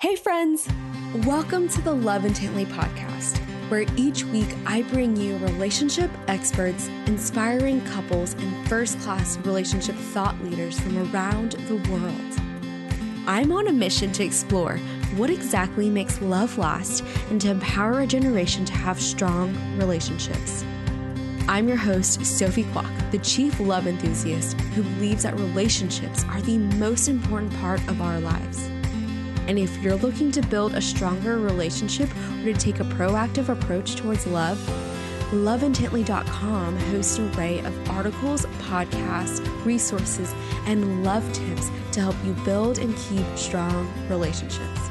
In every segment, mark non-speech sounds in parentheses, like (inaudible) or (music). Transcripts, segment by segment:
Hey, friends! Welcome to the Love Intently podcast, where each week I bring you relationship experts, inspiring couples, and first class relationship thought leaders from around the world. I'm on a mission to explore what exactly makes love last and to empower a generation to have strong relationships. I'm your host, Sophie Kwok, the chief love enthusiast who believes that relationships are the most important part of our lives. And if you're looking to build a stronger relationship or to take a proactive approach towards love, loveintently.com hosts an array of articles, podcasts, resources, and love tips to help you build and keep strong relationships.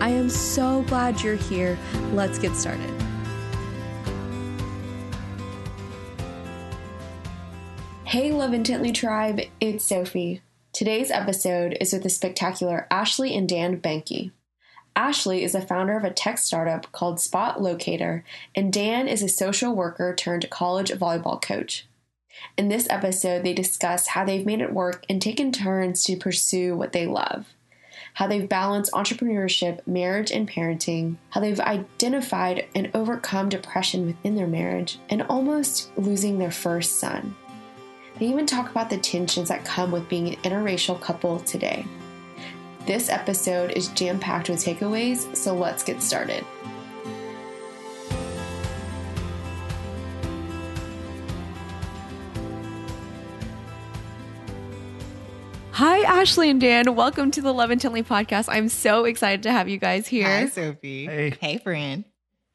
I am so glad you're here. Let's get started. Hey, Love Intently Tribe, it's Sophie. Today's episode is with the spectacular Ashley and Dan Behnke. Ashley is the founder of a tech startup called SpotLoc8r, and Dan is a social worker turned college volleyball coach. In this episode, they discuss how they've made it work and taken turns to pursue what they love, how they've balanced entrepreneurship, marriage, and parenting, how they've identified and overcome depression within their marriage, and almost losing their first son. They even talk about the tensions that come with being an interracial couple today. This episode is jam packed with takeaways, so let's get started. Hi, Ashley and Dan. Welcome to the Love Intently podcast. I'm so excited to have you guys here. Hi, Sophie. Hey. Hey, friend.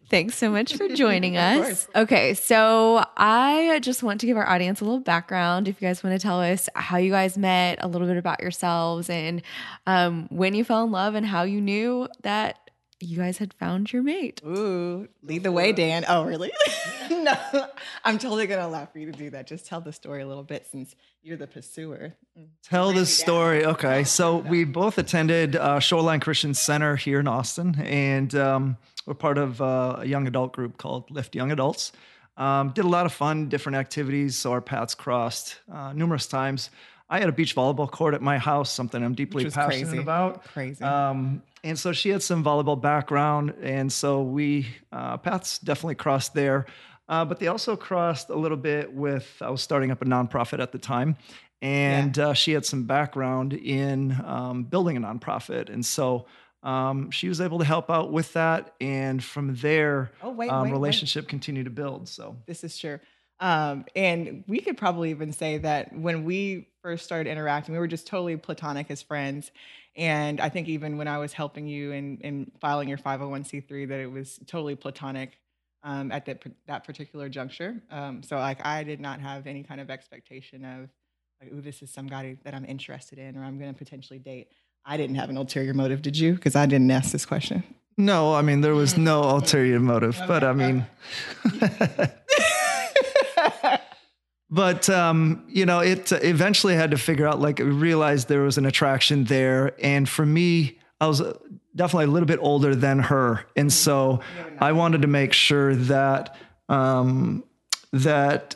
Thanks so much for joining (laughs) us. Okay, so I just want to give our audience a little background. If you guys want to tell us how you guys met, a little bit about yourselves, and um, when you fell in love, and how you knew that you guys had found your mate. Ooh, lead the way, Dan. Oh, really? (laughs) no, I'm totally going to allow for you to do that. Just tell the story a little bit since you're the pursuer. Tell the me down. story. Okay. So we both attended uh, Shoreline Christian Center here in Austin, and um, we're part of uh, a young adult group called Lift Young Adults. Um, did a lot of fun, different activities. So our paths crossed uh, numerous times. I had a beach volleyball court at my house, something I'm deeply passionate crazy. about. Crazy. Um, and so she had some volleyball background, and so we uh, paths definitely crossed there. Uh, but they also crossed a little bit with I was starting up a nonprofit at the time, and uh, she had some background in um, building a nonprofit, and so um, she was able to help out with that. And from there, Oh, wait, um, wait, wait. relationship continued to build. So this is true. Um, and we could probably even say that when we first started interacting, we were just totally platonic as friends. And I think even when I was helping you in, in filing your 501c3, that it was totally platonic um, at that, that particular juncture. Um, so like I did not have any kind of expectation of like, ooh, this is some guy that I'm interested in or I'm going to potentially date. I didn't have an ulterior motive, did you? Because I didn't ask this question. no, I mean there was no ulterior motive, but I mean. (laughs) but um, you know, it uh, eventually had to figure out like realized there was an attraction there, and for me, I was uh, definitely a little bit older than her, and so I wanted to make sure that um, that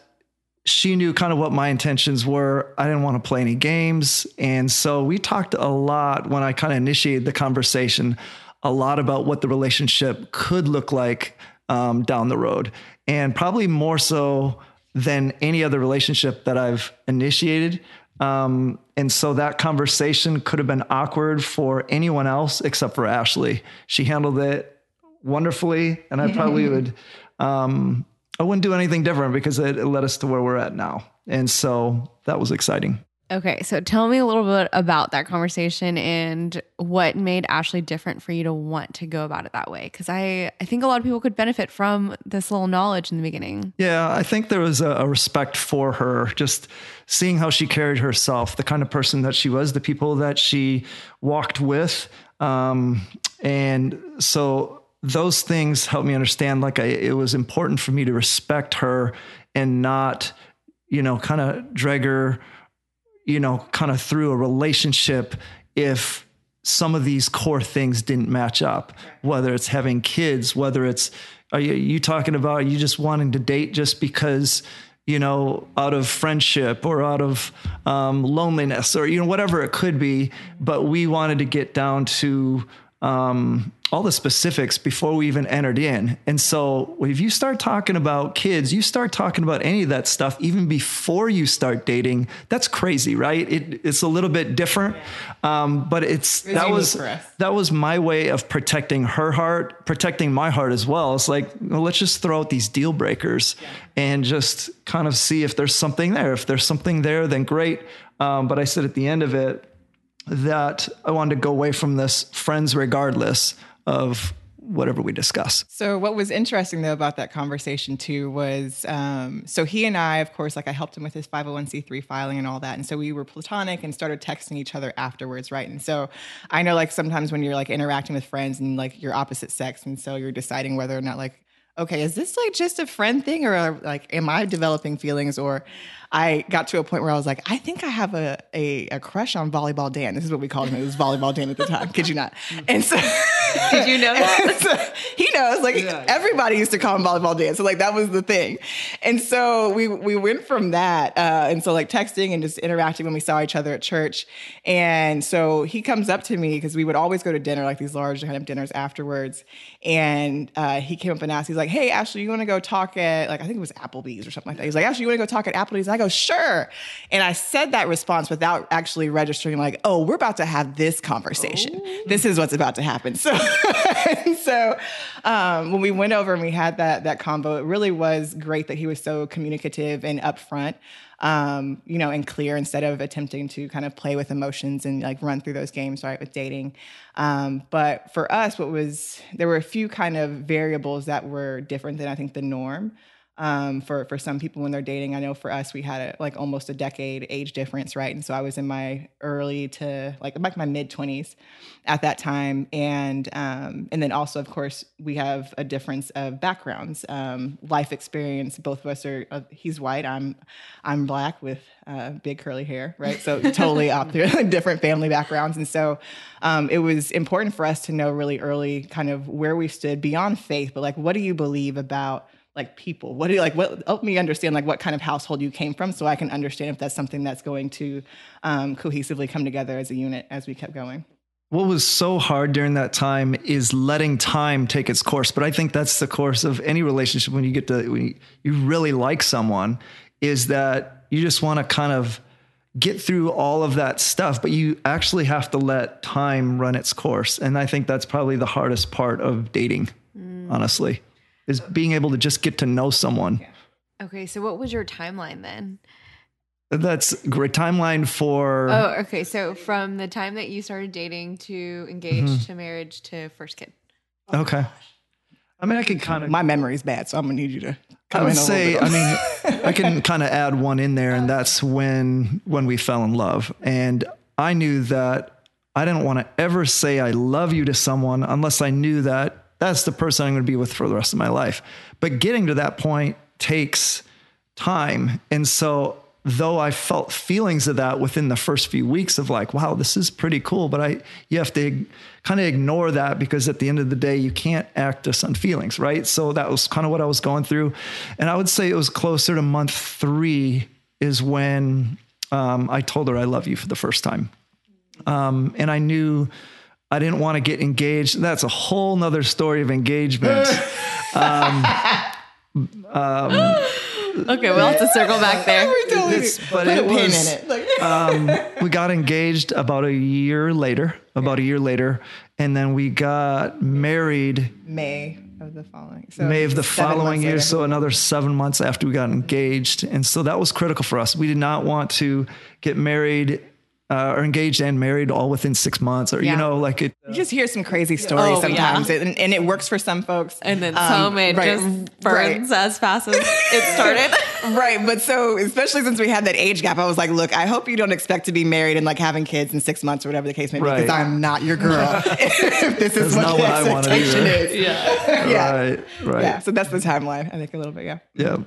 she knew kind of what my intentions were. I didn't want to play any games. And so we talked a lot when I kind of initiated the conversation, a lot about what the relationship could look like um, down the road. And probably more so than any other relationship that I've initiated. Um, and so that conversation could have been awkward for anyone else except for Ashley. She handled it wonderfully. And I probably (laughs) would, um, I wouldn't do anything different because it, it led us to where we're at now. And so that was exciting. Okay, so tell me a little bit about that conversation and what made Ashley different for you to want to go about it that way. Because I, I think a lot of people could benefit from this little knowledge in the beginning. Yeah, I think there was a, a respect for her, just seeing how she carried herself, the kind of person that she was, the people that she walked with. Um, and so those things helped me understand like I, it was important for me to respect her and not, you know, kind of drag her, you know, kind of through a relationship if some of these core things didn't match up, whether it's having kids, whether it's, are you, you talking about you just wanting to date just because, you know, out of friendship or out of um, loneliness or, you know, whatever it could be. But we wanted to get down to um, all the specifics before we even entered in. And so if you start talking about kids, you start talking about any of that stuff even before you start dating. That's crazy, right? It, it's a little bit different, um, but it's It was that was that was my way of protecting her heart, protecting my heart as well. It's like well, let's just throw out these deal breakers and just kind of see if there's something there. If there's something there, then great. Um, but I said at the end of it that I wanted to go away from this friends regardless of whatever we discuss. So what was interesting though about that conversation too was um, so he and I, of course, like I helped him with his 501c3 filing and all that, and so we were platonic and started texting each other afterwards, right? And so I know like sometimes when you're like interacting with friends and like you're opposite sex, and so you're deciding whether or not like okay, is this like just a friend thing or like am I developing feelings or I got to a point where I was like, I think I have a a, a crush on volleyball Dan. This is what we called him. It was volleyball Dan at the time. Kid you not. And so (laughs) Did you know (laughs) that? so he knows. Like everybody used to call him volleyball Dan. So like that was the thing. And so we we went from that. Uh, and so like texting and just interacting when we saw each other at church. And so he comes up to me because we would always go to dinner, like these large kind of dinners afterwards. And uh, he came up and asked, he's like, Hey Ashley, you want to go talk at like I think it was Applebee's or something like that. He's like, Ashley, you want to go talk at Applebee's? And I go, sure. And I said that response without actually registering, like, oh, we're about to have this conversation. This is what's about to happen. (laughs) So, so um, when we went over and we had that that combo, it really was great that he was so communicative and upfront. Um, you know, and clear instead of attempting to kind of play with emotions and like run through those games, right, with dating. Um, but for us, what was there were a few kind of variables that were different than I think the norm um, for for some people when they're dating. I know for us, we had a, like almost a decade age difference, right? And so I was in my early to like like my mid twenties at that time, and um, and then also, of course, we have a difference of backgrounds, um, life experience. Both of us are. Uh, he's white. I'm I'm black with uh, big curly hair, right? So (laughs) totally op- (laughs) different family backgrounds, and so um, it was important for us to know really early, kind of where we stood beyond faith, but like what do you believe about like people what do you like what help me understand like what kind of household you came from so i can understand if that's something that's going to um, cohesively come together as a unit as we kept going What was so hard during that time is letting time take its course. But I think that's the course of any relationship when you get to, when you, you really like someone, is that you just want to kind of get through all of that stuff, but you actually have to let time run its course. And I think that's probably the hardest part of dating, honestly, is being able to just get to know someone. Okay, so what was your timeline then? That's great timeline for. Oh, okay. So from the time that you started dating to engaged mm-hmm. to marriage to first kid. Oh okay. I mean, I could kind of. my memory's bad so i'm gonna need you to I come would in a say, bit. I mean, I can (laughs) kind of add one in there, and oh. that's when when we fell in love. And I knew that I didn't want to ever say I love you to someone unless I knew that that's the person I'm going to be with for the rest of my life. But getting to that point takes time, and so though I felt feelings of that within the first few weeks of like, wow, this is pretty cool, but I you have to kind of ignore that because at the end of the day, you can't act just on feelings, right? So that was kind of what I was going through, and I would say it was closer to month three is when um, I told her I love you for the first time, um, and I knew. I didn't want to get engaged. That's a whole nother story of engagement. (laughs) Um, um, okay, we'll have to circle back there. (laughs) It's- but Put a it pin was, in it Like- (laughs) um, we got engaged about a year later, about a year later, and then we got married may of the following so May of the following year. later. So another seven months after we got engaged, and so that was critical for us. We did not want to get married uh, or engaged and married all within six months, or Yeah. you know, like it. you just hear some crazy stories Oh, sometimes yeah. and, and it works for some folks And then Um, some it right, just right. burns as fast as it started. (laughs) Right, but so especially since we had that age gap, I was like, look, I hope you don't expect to be married and like having kids in six months or whatever the case may be, because Right. I'm not your girl. (laughs) (laughs) if this is what not what I wanted expectation either. is. Yeah. Right, right, Yeah. So that's the timeline, I think, a little bit, yeah. yeah.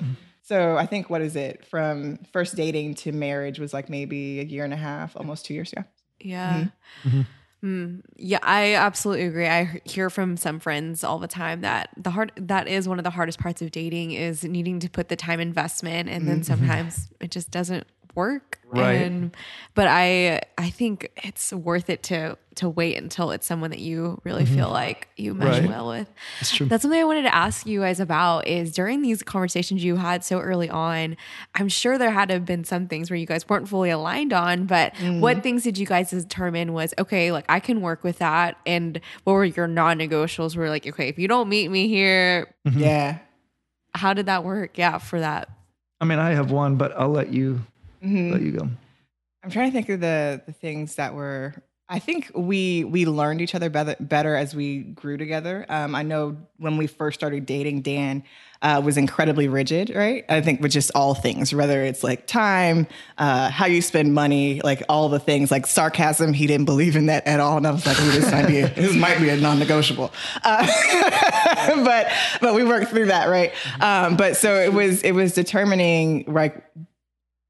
So I think what is it? From first dating to marriage was like maybe a year and a half, almost two years ago. Yeah. Mm-hmm. Mm-hmm. Mm, yeah, I absolutely agree. I hear from some friends all the time that the hard that is one of the hardest parts of dating is needing to put the time investment and then mm-hmm. sometimes it just doesn't work. Right. And but I I think it's worth it to to wait until it's someone that you really mm-hmm. feel like you mesh Right. well with. That's true. That's something I wanted to ask you guys about is during these conversations you had so early on, I'm sure there had to have been some things where you guys weren't fully aligned on, but mm. what things did you guys determine was okay, like I can work with that and what were your non-negotiables were like, okay, if you don't meet me here, mm-hmm. Yeah. how did that work? Yeah, for that. I mean, I have one, but I'll let you let you go. I'm trying to think of the the things that were. I think we we learned each other better, better as we grew together. Um, I know when we first started dating, Dan uh, was incredibly rigid, right? I think with just all things, whether it's like time, uh, how you spend money, like all the things, like sarcasm. He didn't believe in that at all, and I was like, "Ooh, this might be a, (laughs) this might be a non-negotiable." Uh, (laughs) but but we worked through that, right? Um, but so it was it was determining like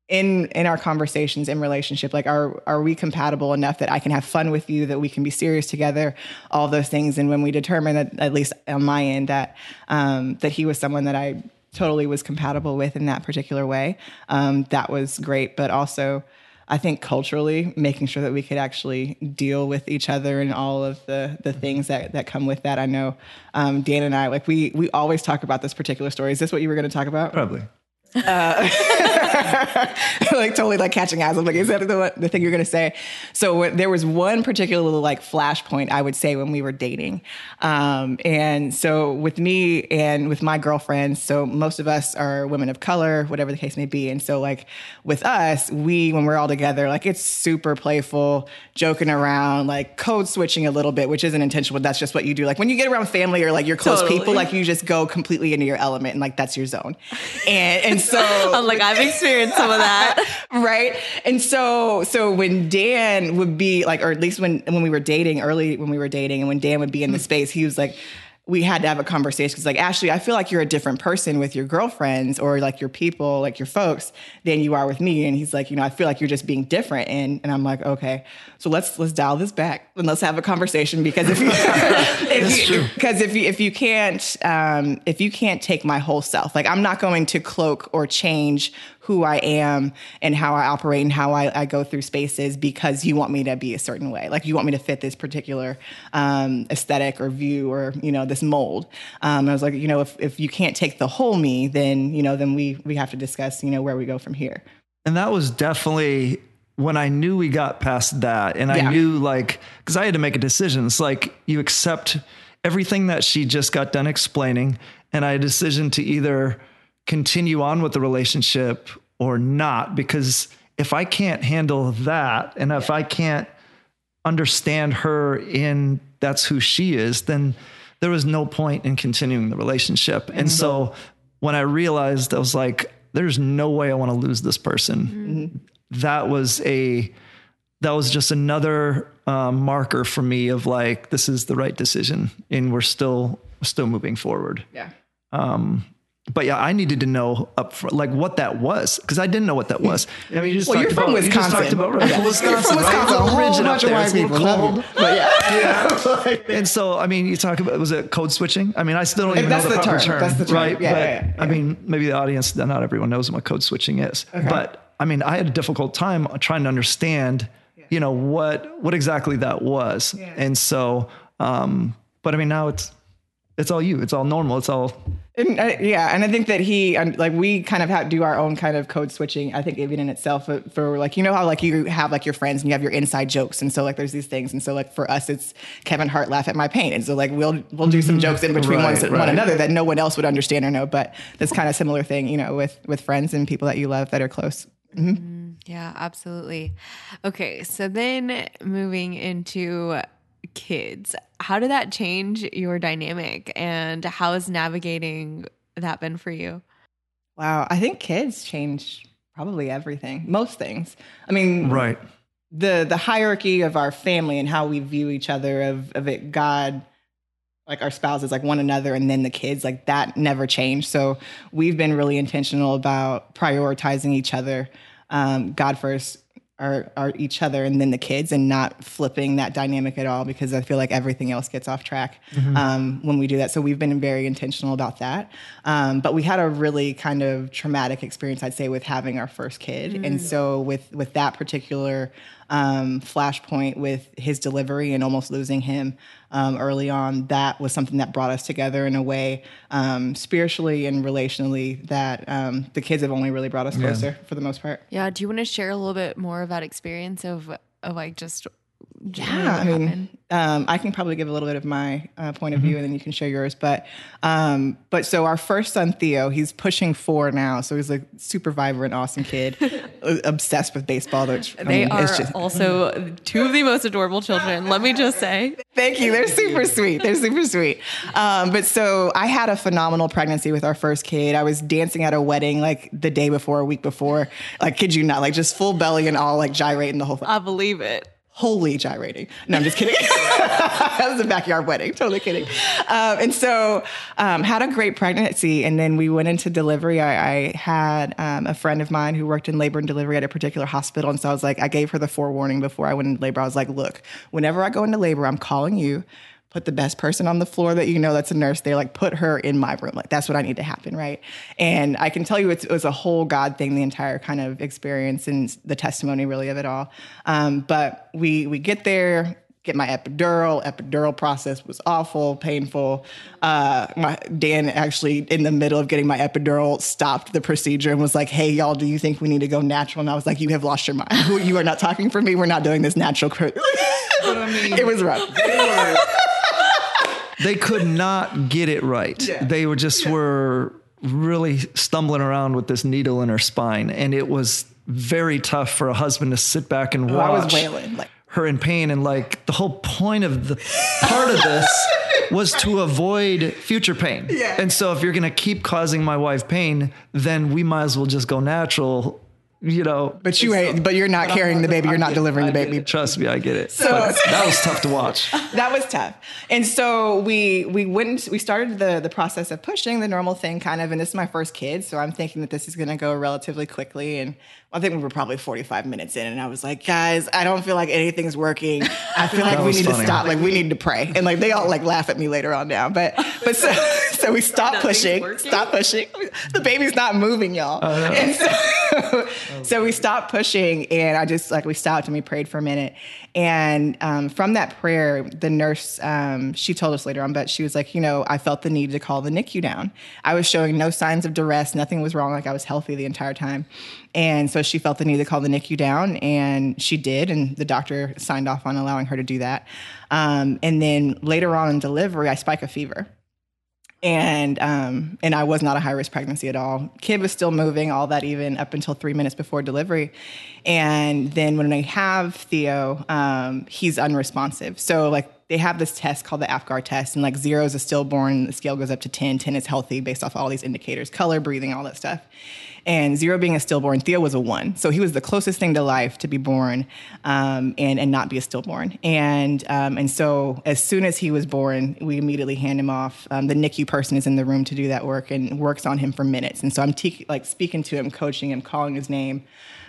in in our conversations in relationship like are are we compatible enough that I can have fun with you that we can be serious together all those things? And when we determined that at least on my end that um that he was someone that I totally was compatible with in that particular way um that was great. But also I think culturally making sure that we could actually deal with each other and all of the the things that that come with that. I know um Dan and I like we we always talk about this particular story. Is this what you were going to talk about? Probably. (laughs) like totally like catching eyes. I'm like, is that the, the thing you're gonna say? So there was one particular little like flashpoint I would say when we were dating, um, and so with me and with my girlfriends, so most of us are women of color, whatever the case may be, and so like with us, we when we're all together, like it's super playful, joking around, like code switching a little bit, which isn't intentional, but that's just what you do. Like when you get around family or like your close Totally. people, like you just go completely into your element and like that's your zone, and and so (laughs) I'm like, I've experienced some of that. (laughs) right and so so when dan would be like or at least when when we were dating early when we were dating and when dan would be in the mm. space he was like we had to have a conversation because like ashley i feel like you're a different person with your girlfriends or like your people like your folks than you are with me. And he's like you know i feel like you're just being different. And and i'm like okay so let's let's dial this back and let's have a conversation because if you (laughs) if you because if you if you can't um if you can't take my whole self like i'm not going to cloak or change who I am and how I operate and how I, I go through spaces because you want me to be a certain way. Like you want me to fit this particular um, aesthetic or view or, you know, this mold. Um, I was like, you know, if, if you can't take the whole me, then, you know, then we, we have to discuss, you know, where we go from here. And that was definitely when I knew we got past that. And I knew like, because I had to make a decision. It's like you accept everything that she just got done explaining. And I had a decision to either continue on with the relationship or not. Because if I can't handle that, and if I can't understand her in that's who she is, then there was no point in continuing the relationship. And so mm-hmm. when I realized, I was like, there's no way I want to lose this person. Mm-hmm. That was a, that was just another um, marker for me of like, this is the right decision. And we're still, still moving forward. Yeah. Um, But yeah, I needed to know up front, like what that was because I didn't know what that was. I mean, you just Well, talked you're from about, you just Wisconsin. talked about right, Yeah. Wisconsin, You're from right? Wisconsin, A little a whole bunch of white It's a little people, cold. But (laughs) yeah. And so, I mean, you talk about was it code switching? I mean, I still don't even That's know the, the proper term. term, That's the term. right? Yeah, but yeah, yeah, I mean, maybe the audience, not everyone knows what code switching is. But I mean, I had a difficult time trying to understand, you know, what what exactly that was. Yeah. And so, um, but I mean, now it's it's all you. It's all normal. It's all And, uh, yeah, and I think that he and like we kind of have do our own kind of code switching. I think even in itself for, for like you know how like you have like your friends and you have your inside jokes, and so like there's these things, and so like for us it's Kevin Hart laugh at my pain, and so like we'll we'll do some mm-hmm. jokes in between Right, one, right. one another that no one else would understand or know. But this kind of similar thing, you know, with with friends and people that you love that are close. Mm-hmm. Mm-hmm. Yeah, absolutely. Okay, so then moving into kids, how did that change your dynamic and how has navigating that been for you? Wow, I think kids change probably everything, most things. I mean, right. the the hierarchy of our family and how we view each other of of it god like our spouses like one another and then the kids like that never changed so we've been really intentional about prioritizing each other um, god first our, our each other and then the kids and not flipping that dynamic at all because I feel like everything else gets off track Mm-hmm. um, when we do that. So we've been very intentional about that. Um, but we had a really kind of traumatic experience, I'd say, with having our first kid. And so with with that particular um, flashpoint with his delivery and almost losing him um, early on, that was something that brought us together in a way um, spiritually and relationally that um, the kids have only really brought us closer for the most part. Yeah. Do you want to share a little bit more of that experience of of like just Yeah, I mean, um, I can probably give a little bit of my uh, point of Mm-hmm. view, and then you can share yours. But, um, but so our first son Theo, he's pushing four now, so he's a super vibrant, awesome kid, (laughs) uh, obsessed with baseball. Which They mean, are just, also two of the most adorable children. Let me just say. Thank you. They're super sweet. They're super sweet. Um, but so I had a phenomenal pregnancy with our first kid. I was dancing at a wedding like the day before, a week before. Like, kid you not, like just full belly and all, like gyrating the whole thing. I believe it. Wholly gyrating. No, I'm just kidding. (laughs) that was a backyard wedding. Totally kidding. Um, and so um, had a great pregnancy. And then we went into delivery. I, I had um, a friend of mine who worked in labor and delivery at a particular hospital. And so I was like, I gave her the forewarning before I went into labor. I was like, look, whenever I go into labor, I'm calling you. Put the best person on the floor that you know that's a nurse there. Like, put her in my room. Like, that's what I need to happen, right? And I can tell you, it's, it was a whole God thing, the entire kind of experience and the testimony, really, of it all. Um, but we we get there, get my epidural. Epidural process was awful, painful. Uh, my Dan actually, in the middle of getting my epidural, stopped the procedure and was like, "Hey, y'all, do you think we need to go natural?" And I was like, "You have lost your mind. (laughs) you are not talking for me. We're not doing this natural." (laughs) I mean, it was rough. They could not get it right. They were just were really stumbling around with this needle in her spine, and it was very tough for a husband to sit back and Oh, I watch was wailing, like- her in pain. And like the whole point of the part of this (laughs) was to avoid future pain. Yeah. And so if you're gonna keep causing my wife pain, then we might as well just go natural. You know, But you ain't. But you're not carrying the baby. You're not delivering the baby. trust me, I get it. but that was tough to watch. (laughs) that was tough. And so we we went we started the the process of pushing the normal thing kind of and this is my first kid so I'm thinking that this is going to go relatively quickly and I think we were probably 45 minutes in and I was like guys I don't feel like anything's working. (laughs) I feel like we need funny. to stop like we need to pray. And like they all like laugh at me later on now. But but so (laughs) so we stopped pushing. Stop pushing. The baby's not moving y'all. and so (laughs) so we stopped pushing and I just like we stopped and we prayed for a minute. And um, from that prayer, the nurse, um, she told us later on, but she was like, you know, I felt the need to call the NICU down. I was showing no signs of duress. Nothing was wrong. Like I was healthy the entire time. And so she felt the need to call the NICU down and she did. And the doctor signed off on allowing her to do that. Um, and then later on in delivery, I spike a fever and um, and I was not a high risk pregnancy at all. Kid was still moving, all that even up until three minutes before delivery, and then when I have Theo, um, he's unresponsive. So like they have this test called the APGAR test, and like zero is a stillborn, the scale goes up to 10, 10 is healthy based off all these indicators, color, breathing, all that stuff. And zero being a stillborn, Theo was a one. So he was the closest thing to life to be born um, and, and not be a stillborn. And, um, and so as soon as he was born, we immediately hand him off. Um, the NICU person is in the room to do that work and works on him for minutes. And so I'm te- like speaking to him, coaching him, calling his name,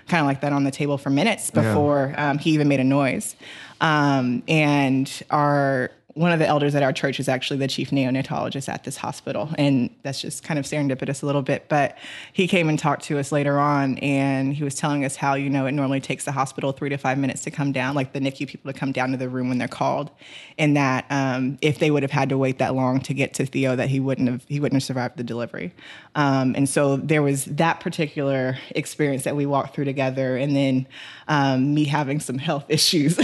kind of like that on the table for minutes before um, he even made a noise. Um, and our one of the elders at our church is actually the chief neonatologist at this hospital. And that's just kind of serendipitous a little bit. But he came and talked to us later on and he was telling us how, you know, it normally takes the hospital three to five minutes to come down, like the NICU people to come down to the room when they're called. And that um, if they would have had to wait that long to get to Theo, that he wouldn't have he wouldn't have survived the delivery. Um, and so there was that particular experience that we walked through together, and then um, me having some health (laughs) issues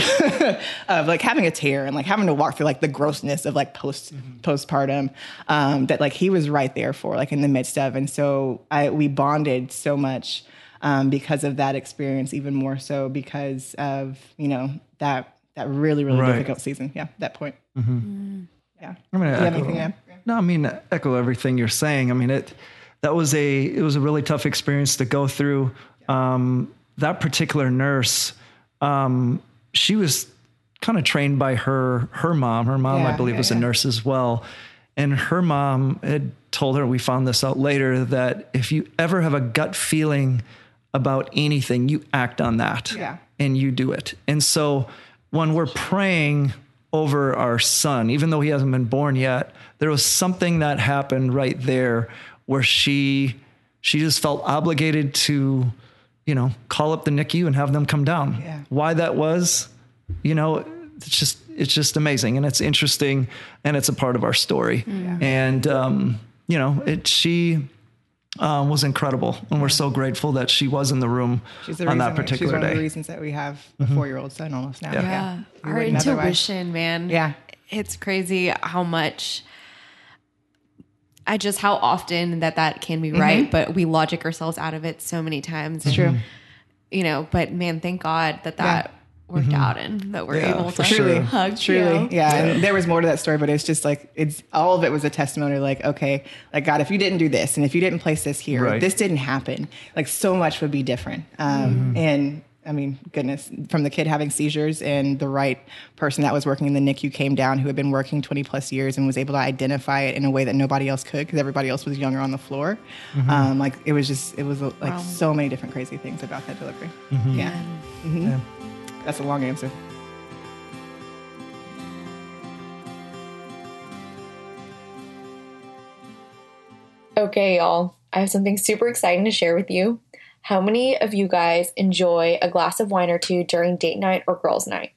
of like having a tear and like having to walk through like the grossness of like post postpartum um, that like he was right there for like in the midst of, and so I we bonded so much um, because of that experience, even more so because of you know that that really really Right. difficult season. Yeah, that point. Yeah. I'm gonna Do you have echo- add? No, I mean echo everything you're saying. I mean it. That was a it was a really tough experience to go through. Um, that particular nurse, um, she was kind of trained by her her mom. Her mom, I believe, yeah, was a yeah. nurse as well. And her mom had told her, we found this out later, that if you ever have a gut feeling about anything, you act on that Yeah. and you do it. And so when we're praying over our son, even though he hasn't been born yet, there was something that happened right there where she she just felt obligated to, you know, call up the NICU and have them come down. Yeah. Why that was, you know, it's just it's just amazing and it's interesting and it's a part of our story. And um, you know, it she um, was incredible, and we're so grateful that she was in the room the on reason, that she's particular one of the day. Mm-hmm. reasons that we have a four year old son almost now. Yeah. Yeah. We Our wouldn't otherwise. intuition, man. Yeah. It's crazy how much I just how often that that can be right, mm-hmm. but we logic ourselves out of it so many times. It's true. Mm-hmm. You know, but man, thank God that that worked mm-hmm. out and that we're Yeah, able for to sure. hug Truly. you. Yeah. And there was more to that story, but it's just like, it's all of it was a testimony like, okay, like God, if you didn't do this and if you didn't place this here, Right. this didn't happen, like so much would be different. Um, And I mean, goodness, from the kid having seizures and the right person that was working in the NICU came down who had been working 20 plus years and was able to identify it in a way that nobody else could because everybody else was younger on the floor. Um, like it was just, it was uh, like Wow. so many different crazy things about that delivery. Yeah. Mhm. That's a long answer. Okay, y'all, I have something super exciting to share with you. How many of you guys enjoy a glass of wine or two during date night or girls' night?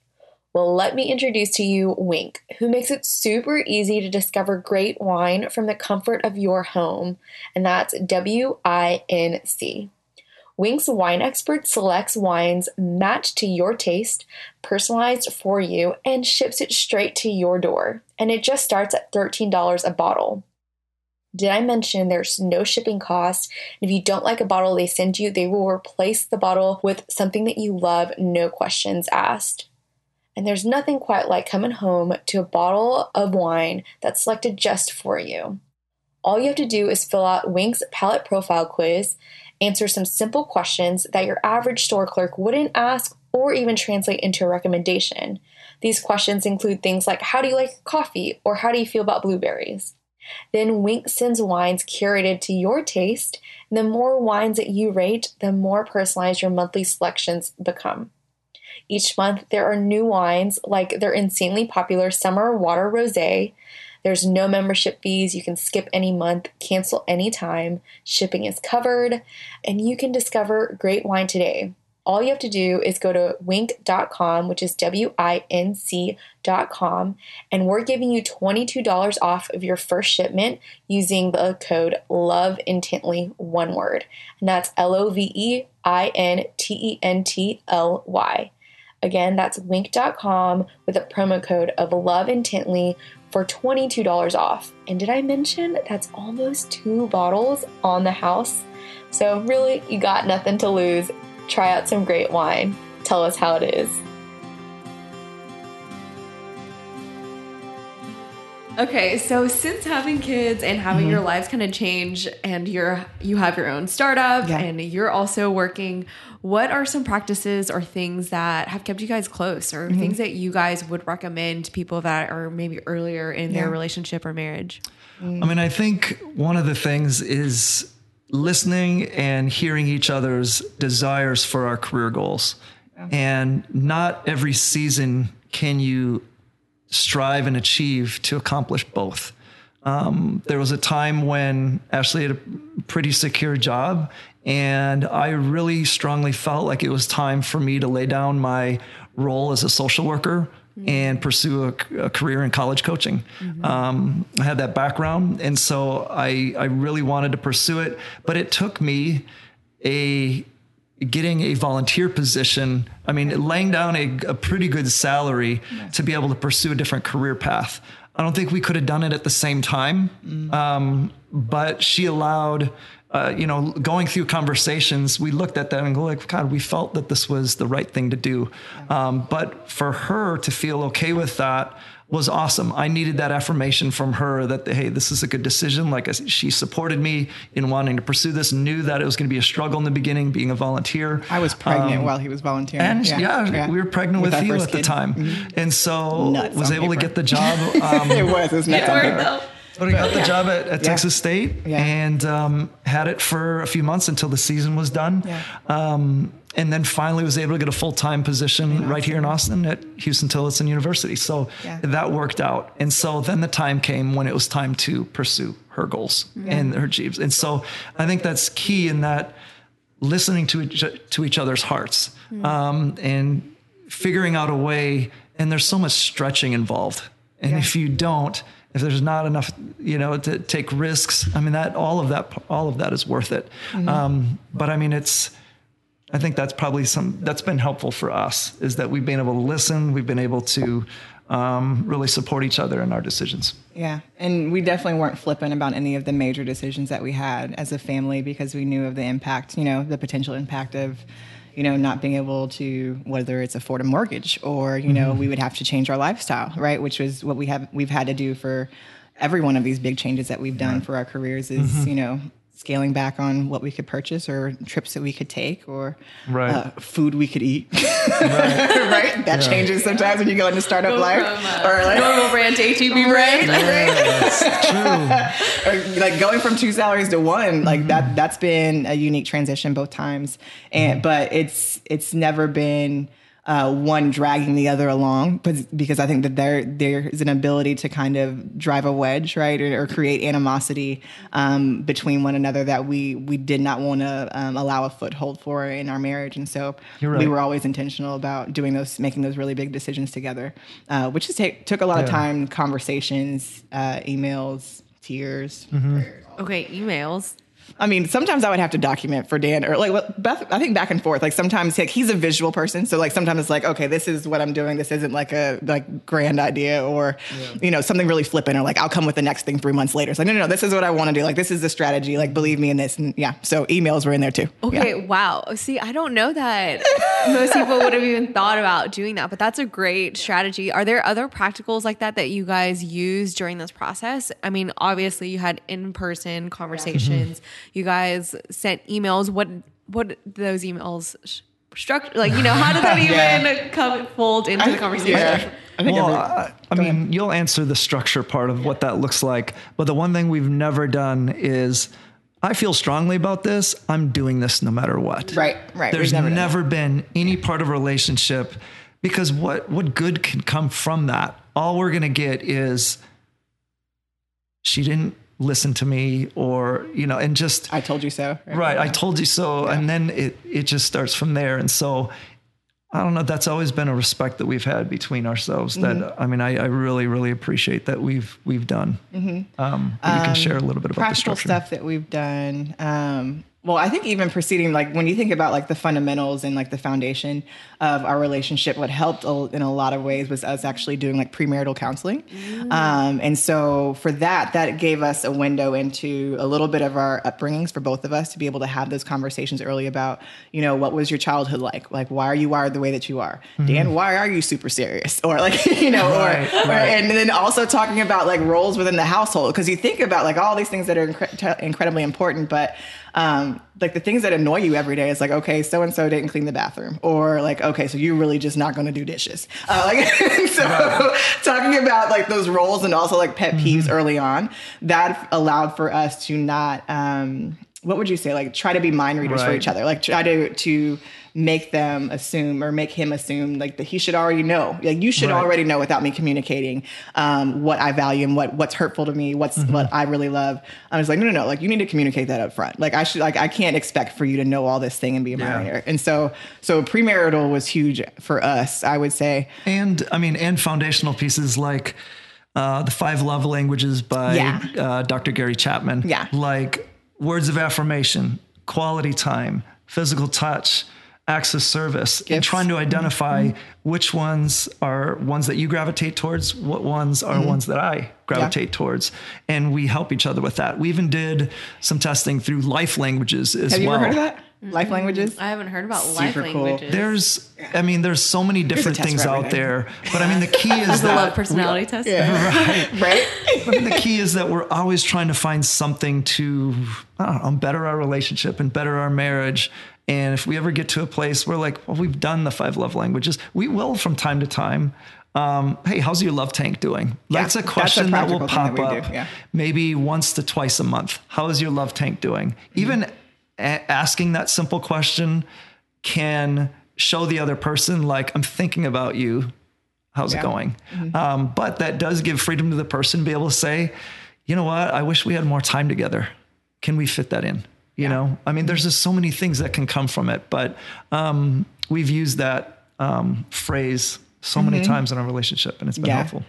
Well, let me introduce to you Winc, who makes it super easy to discover great wine from the comfort of your home, and that's W I N C. Winc's wine expert selects wines matched to your taste, personalized for you, and ships it straight to your door. And it just starts at $13 a bottle. Did I mention there's no shipping cost? And if you don't like a bottle they send you, they will replace the bottle with something that you love, no questions asked. And there's nothing quite like coming home to a bottle of wine that's selected just for you. All you have to do is fill out Winc's palate profile quiz, answer some simple questions that your average store clerk wouldn't ask or even translate into a recommendation. These questions include things like how do you like coffee or how do you feel about blueberries? Then Winc sends wines curated to your taste, and the more wines that you rate, the more personalized your monthly selections become. Each month, there are new wines like their insanely popular Summer Water Rosé. There's no membership fees. You can skip any month, cancel anytime. Shipping is covered, and you can discover great wine today. All you have to do is go to winc.com, which is W I N C.com, and we're giving you $22 off of your first shipment using the code LOVE INTENTLY, one word. And that's L O V E I N T E N T L Y. Again, that's winc.com with a promo code of love intently for $22 off. And did I mention that's almost two bottles on the house? So, really, you got nothing to lose. Try out some great wine. Tell us how it is. Okay, so since having kids and having mm-hmm. your lives kind of change and you're you have your own startup Yeah. and you're also working, what are some practices or things that have kept you guys close or mm-hmm. things that you guys would recommend to people that are maybe earlier in their relationship or marriage? Mm. I mean, I think one of the things is listening and hearing each other's desires for our career goals. And not every season can you strive and achieve to accomplish both. Um, there was a time when Ashley had a pretty secure job, and I really strongly felt like it was time for me to lay down my role as a social worker and pursue a, a career in college coaching. Um, I had that background, and so I I really wanted to pursue it, but it took me a getting a volunteer position. I mean, laying down a, a pretty good salary to be able to pursue a different career path. I don't think we could have done it at the same time, um, but she allowed. Uh, you know, going through conversations, we looked at that and go like, God, we felt that this was the right thing to do. Um, but for her to feel okay with that was awesome. I needed that affirmation from her that hey, this is a good decision. Like she supported me in wanting to pursue this. Knew that it was going to be a struggle in the beginning, being a volunteer. I was pregnant Um, while he was volunteering. and yeah, we were pregnant with, our Theo first at the kid. time, and so Nuts was on able to get the job. (laughs) Um, it was. It was nuts on paper. But I got the job at, at Yeah. Texas State Yeah. and um, had it for a few months until the season was done. Yeah. Um, and then finally was able to get a full time position right here in Austin at Huston-Tillotson University. So Yeah. that worked out. And so then the time came when it was time to pursue her goals and her dreams. And so I think that's key in that listening to each, to each other's hearts um, and figuring out a way. And there's so much stretching involved. And Yeah. if you don't, if there's not enough, you know, to take risks, I mean, that all of that, all of that is worth it. Um, but I mean, it's, I think that's probably some that's been helpful for us is that we've been able to listen, we've been able to um, really support each other in our decisions. Yeah, and we definitely weren't flippant about any of the major decisions that we had as a family because we knew of the impact, you know, the potential impact of, you know, not being able to whether it's afford a mortgage or you know mm-hmm. we would have to change our lifestyle, right? Which was what we have we've had to do for every one of these big changes that we've done for our careers is mm-hmm. you know scaling back on what we could purchase or trips that we could take or Right. uh, food we could eat. (laughs) right. That changes sometimes when you go into startup life. Uh, or like, normal brand to ATV brand. True. (laughs) or like going from two salaries to one like mm-hmm. that that's been a unique transition both times and mm-hmm. but it's it's never been uh, one dragging the other along but because I think that there there is an ability to kind of drive a wedge right or, or create animosity um, between one another that we we did not want to um, allow a foothold for in our marriage. And so You're we were always intentional about doing those making those really big decisions together uh, which just take, took a lot of time conversations uh, emails tears Okay, emails. I mean, sometimes I would have to document for Dan or like Beth, I think back and forth. Like sometimes like he's a visual person. So like sometimes it's like, okay, this is what I'm doing. This isn't like a like grand idea or, you know, something really flippant or like I'll come with the next thing three months later. It's like, no, no, no, this is what I want to do. Like this is the strategy. Like believe me in this. And yeah. So emails were in there too. Okay, Yeah. wow. See, I don't know that most people would have even thought about doing that, but that's a great strategy. Are there other practicals like that that you guys use during this process? I mean, obviously you had in-person mm-hmm. conversations. You guys sent emails. What what did those emails sh- structure like, you know, how did that (laughs) even Yeah. come fold into the conversation? Yeah. I think Well, every- uh, I, I mean, you'll answer the structure part of what that looks like. But the one thing we've never done is I feel strongly about this. I'm doing this no matter what. Right, right. There's We've never never, been any part of a relationship because what what good can come from that? All we're gonna get is she didn't listen to me or you know and just I told you so. right i told you so and then it it just starts from there and so i don't know that's always been a respect that we've had between ourselves Mm-hmm. that i mean I, I really really appreciate that we've we've done um but you can share a little bit about the Mm-hmm. structure stuff that we've done. Um, well, I think even preceding, like when you think about like the fundamentals and like the foundation of our relationship, what helped in a lot of ways was us actually doing like premarital counseling. Um, and so for that, that gave us a window into a little bit of our upbringings for both of us to be able to have those conversations early about, you know, what was your childhood like? Like, why are you wired the way that you are? Dan, why are you super serious? Or like, (laughs) you know, Right, or, or and then also talking about like roles within the household because you think about like all these things that are incre- t- incredibly important but um, like the things that annoy you every day is like okay so and so didn't clean the bathroom or like okay so you're really just not going to do dishes. Uh, (laughs) like so talking about like those roles and also like pet peeves early on that allowed for us to not um, what would you say? Like try to be mind readers for each other. Like try to to make them assume or make him assume like that he should already know like you should Right. already know without me communicating um, what I value and what what's hurtful to me, what's Mm-hmm. what I really love. I was like, no, no, no, like you need to communicate that up front. Like I should, like I can't expect for you to know all this thing and be a Yeah. And so, so premarital was huge for us. I would say, and i mean and foundational pieces like uh, the five love languages by Yeah. uh, dr gary chapman Yeah. like words of affirmation quality time physical touch acts of service and trying to mm-hmm. identify mm-hmm. which ones are ones that you gravitate towards what ones are mm-hmm. ones that i gravitate towards and we help each other with that we even did some testing through life languages as have you well ever heard of that? Life languages. I haven't heard about life Super cool. languages. there's i mean there's so many different things out there but i mean the key (laughs) is the that love personality test. (laughs) (laughs) right? I mean, the key is that we're always trying to find something to I don't know, better our relationship and better our marriage. And if we ever get to a place where, like, well, we've done the five love languages, we will from time to time Um, hey, how's your love tank doing? That's a that's a question that will pop that up yeah. maybe once to twice a month. How is your love tank doing? Mm-hmm. Even a- asking that simple question can show the other person, like, I'm thinking about you. How's Yeah. Mm-hmm. it going? Um, but that does give freedom to the person to be able to say, you know what? I wish we had more time together. Can we fit that in? You know, I mean, there's just so many things that can come from it, but um, we've used that um, phrase so many times in our relationship, and it's been Mm-hmm. Yeah. helpful.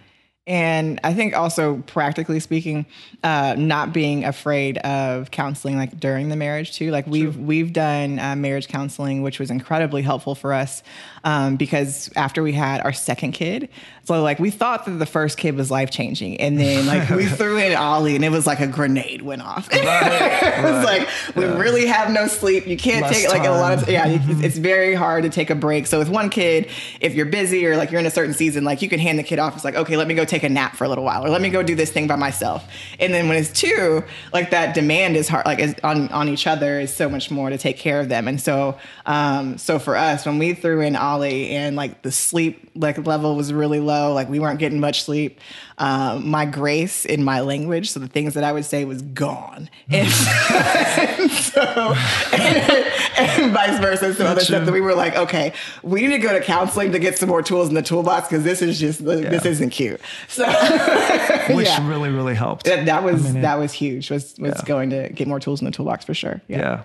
And I think also practically speaking, uh, not being afraid of counseling like during the marriage too. Like we've we've done uh, marriage counseling, which was incredibly helpful for us um, because after we had our second kid, so like we thought that the first kid was life changing, and then like we (laughs) threw in Ollie, and it was like a grenade went off. (laughs) it was like we really have no sleep. You can't Less take like a lot of time. yeah. you- It's very hard to take a break. So with one kid, if you're busy or like you're in a certain season, like you can hand the kid off. It's like okay, let me go take a nap for a little while, or let me go do this thing by myself. And then when it's two, like that demand is hard, like is on on each other is so much more to take care of them. And so um so for us, when we threw in Ollie and like the sleep like level was really low, like we weren't getting much sleep. Um, my grace in my language, so the things that I would say was gone, and, (laughs) and so and, and vice versa. Some other stuff that we were like, okay, we need to go to counseling to get some more tools in the toolbox because this is just this isn't cute. So (laughs) Which yeah. really, really helped. that, that was mean, it- that was huge. Was was Yeah. going to get more tools in the toolbox for sure. Yeah.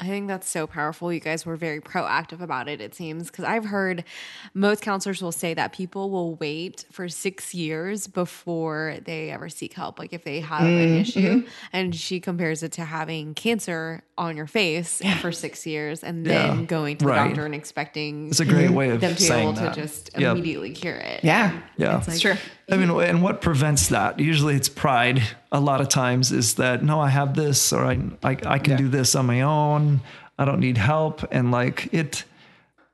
Yeah. I think that's so powerful. You guys were very proactive about it, it seems. Because I've heard most counselors will say that people will wait for six years before they ever seek help. Like if they have an Mm-hmm. issue. And she compares it to having cancer on your face for six years and then going to the Right. doctor and expecting It's a great way of them to be able that. to just Yep. immediately cure it. Yeah. Yeah. It's like, Sure. I mean, and what prevents that? Usually it's pride. A lot of times is that, no, I have this or I, I, I can Yeah. do this on my own. I don't need help. And like it,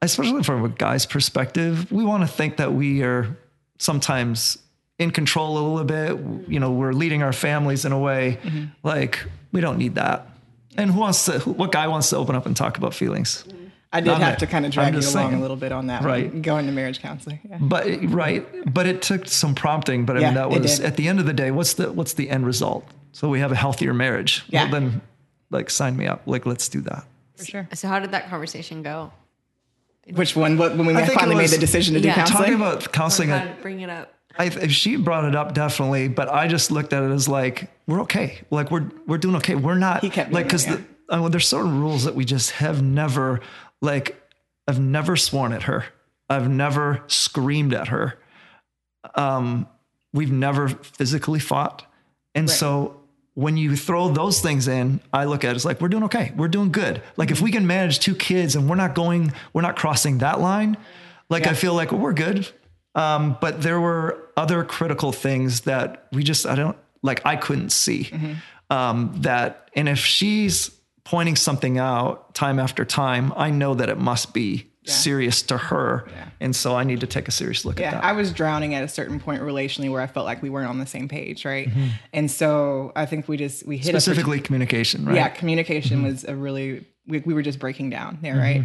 especially from a guy's perspective, we want to think that we are sometimes in control a little bit. You know, we're leading our families in a way mm-hmm. like we don't need that. And who wants to, what guy wants to open up and talk about feelings? I did Not have that- to kind of drag you along saying. a little bit on that. Right. One, going to marriage counseling. Yeah. But right, but it took some prompting. But I Yeah, mean, that was at the end of the day. What's the what's the end result? So we have a healthier marriage. Yeah. Well, then, like, sign me up. Like, let's do that. For sure. So how did that conversation go? Which one? What, when we I think it finally made the decision to do counseling? Talking about counseling, I, to bring it up. I, if she brought it up definitely, but I just looked at it as like we're okay. Like we're we're doing okay. We're not He kept like because it, I mean, uh, there's certain rules that we just have never like. I've never sworn at her. I've never screamed at her. Um, we've never physically fought, and so when you throw those things in, I look at it as like we're doing okay. We're doing good. Like if we can manage two kids and we're not going, we're not crossing that line. Like I feel like well, we're good. Um, but there were other critical things that we just I don't like I couldn't see. Um, that and if she's pointing something out time after time, I know that it must be serious to her, and so I need to take a serious look Yeah, at that. I was drowning at a certain point relationally where I felt like we weren't on the same page, right? Mm-hmm. And so I think we just we hit Specifically, communication, right? yeah, communication was a really we, we were just breaking down there, right?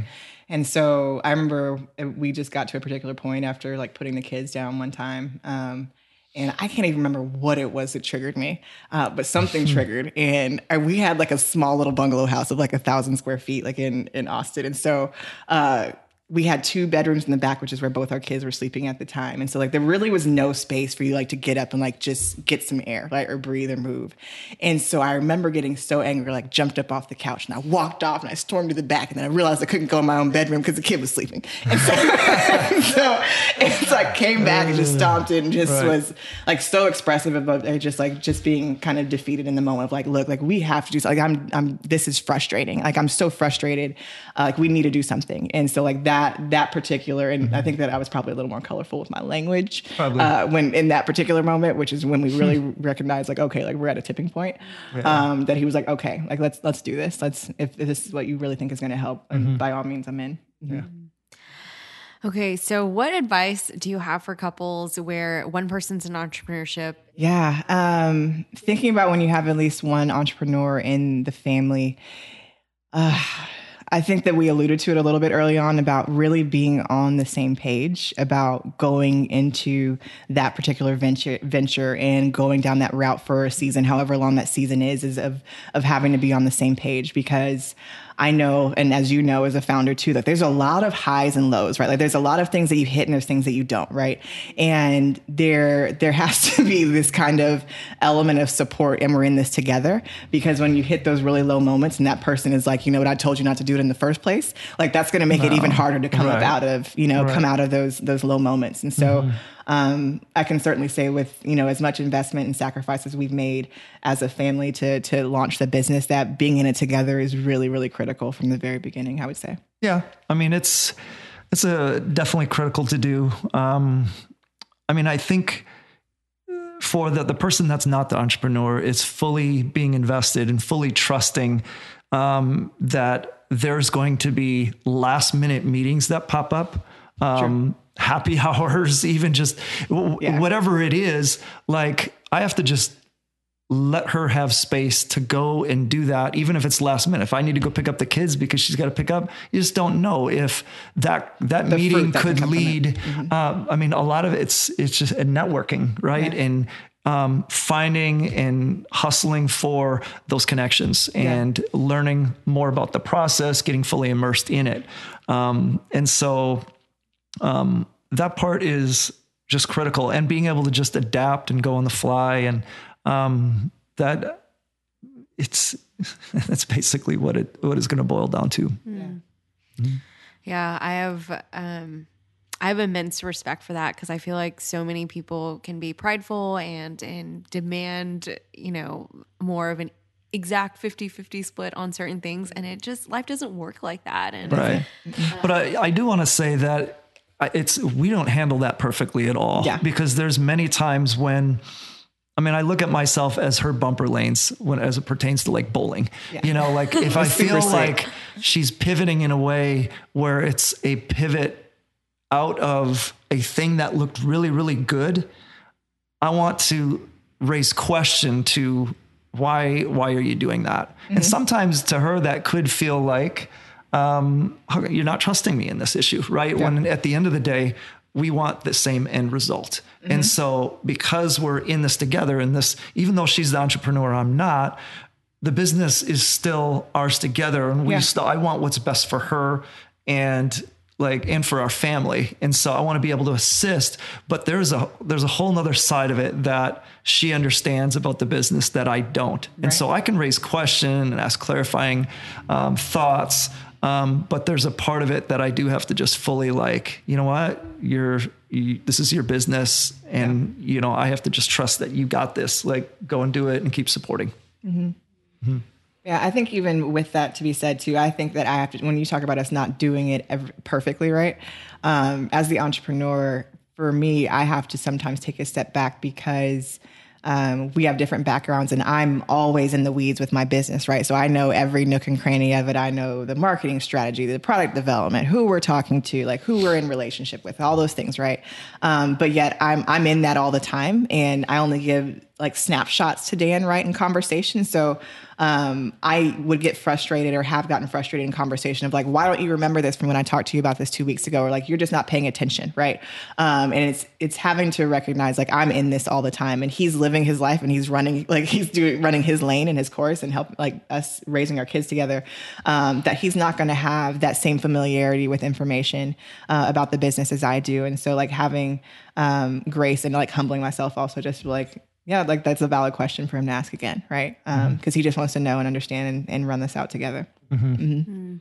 And so I remember uh, we just got to a particular point after like putting the kids down one time. Um, and I can't even remember what it was that triggered me, uh, but something (laughs) triggered. And I, we had like a small little bungalow house of like a thousand square feet, like in in Austin. And so uh, we had two bedrooms in the back, which is where both our kids were sleeping at the time. And so like there really was no space for you like to get up and like just get some air, like or breathe or move. And so I remember getting so angry, like jumped up off the couch and I walked off and I stormed to the back and then I realized I couldn't go in my own bedroom because the kid was sleeping. And so, (laughs) so it's like came back and just stomped it and just Right. was like so expressive about it, just like just being kind of defeated in the moment of like, look, like we have to do something. Like I'm, I'm, this is frustrating. Like I'm so frustrated. Uh, like we need to do something. And so like that, that particular, and I think that I was probably a little more colorful with my language Probably. uh, when in that particular moment, which is when we really (laughs) recognized like, okay, like we're at a tipping point. Um, that he was like, okay, like let's let's do this. Let's if, if this is what you really think is going to help, and by all means, I'm in. Yeah. Okay, so what advice do you have for couples where one person's in entrepreneurship? Yeah. Um, thinking about when you have at least one entrepreneur in the family, uh, I think that we alluded to it a little bit early on about really being on the same page about going into that particular venture venture and going down that route for a season, however long that season is, is of of having to be on the same page because I know, and as you know, as a founder too, that there's a lot of highs and lows, right? Like there's a lot of things that you hit and there's things that you don't, right? And there, there has (laughs) to be this kind of element of support and we're in this together because when you hit those really low moments and that person is like, you know what, I told you not to do it in the first place, like that's going to make no. it even harder to come right. up out of, you know, right. come out of those, those low moments. And so, mm-hmm um, I can certainly say with you know as much investment and sacrifices we've made as a family to to launch the business, that being in it together is really really critical from the very beginning. I would say. Yeah, I mean it's it's a definitely critical to do. Um, I mean, I think for the, the person that's not the entrepreneur is fully being invested and fully trusting um, that there's going to be last minute meetings that pop up. Um, sure happy (laughs) hours, even just yeah. whatever it is. Like I have to just let her have space to go and do that, even if it's last minute. If I need to go pick up the kids because she's got to pick up, you just don't know if that that the meeting could lead. Mm-hmm. Uh, I mean, a lot of it's it's just networking, right? Yeah. And um, finding and hustling for those connections and yeah. learning more about the process, getting fully immersed in it. Um, and so um, that part is just critical and being able to just adapt and go on the fly and um, that it's (laughs) that's basically what it what is going to boil down to mm. Mm-hmm. yeah i have um I have immense respect for that because I feel like so many people can be prideful and and demand, you know, more of an exact 50-50 split on certain things and it just life doesn't work like that and right uh, but I, I do want to say that it's we don't handle that perfectly at all. Yeah. Because there's many times when I mean, I look at myself as her bumper lanes when as it pertains to like bowling. Yeah. You know, like if I (laughs) feel like she's pivoting in a way where it's a pivot out of a thing that looked really, really good, I want to raise question to why why are you doing that? Mm-hmm. And sometimes to her that could feel like um, you're not trusting me in this issue, right? Yeah. When at the end of the day, we want the same end result. Mm-hmm. And so because we're in this together and this, even though she's the entrepreneur, I'm not, the business is still ours together. And we yeah. still, I want what's best for her and like, and for our family. And so I want to be able to assist, but there's a, there's a whole nother side of it that she understands about the business that I don't. Right. And so I can raise question and ask clarifying um, thoughts um, but there's a part of it that I do have to just fully like, you know what, you're, you, this is your business, and yeah. you know I have to just trust that you got this. Like, go and do it and keep supporting. Mm-hmm. Mm-hmm. Yeah, I think even with that to be said too, I think that I have to. When you talk about us not doing it perfectly right, um, as the entrepreneur, for me, I have to sometimes take a step back because um, we have different backgrounds and i'm always in the weeds with my business right? So i know every nook and cranny of it. I know the marketing strategy the product development who we're talking to like who we're in relationship with all those things right? Um, but yet i'm i'm in that all the time and i only give like snapshots to dan right in conversation so um, I would get frustrated or have gotten frustrated in conversation of like, why don't you remember this from when I talked to you about this two weeks ago? Or like, you're just not paying attention, right? Um, and it's it's having to recognize like I'm in this all the time, and he's living his life, and he's running like he's doing running his lane and his course, and help like us raising our kids together. Um, that he's not going to have that same familiarity with information uh, about the business as I do, and so like having um, grace and like humbling myself also just like yeah, like that's a valid question for him to ask again, right? Because um, mm-hmm. he just wants to know and understand and, and run this out together. Mm-hmm. Mm-hmm.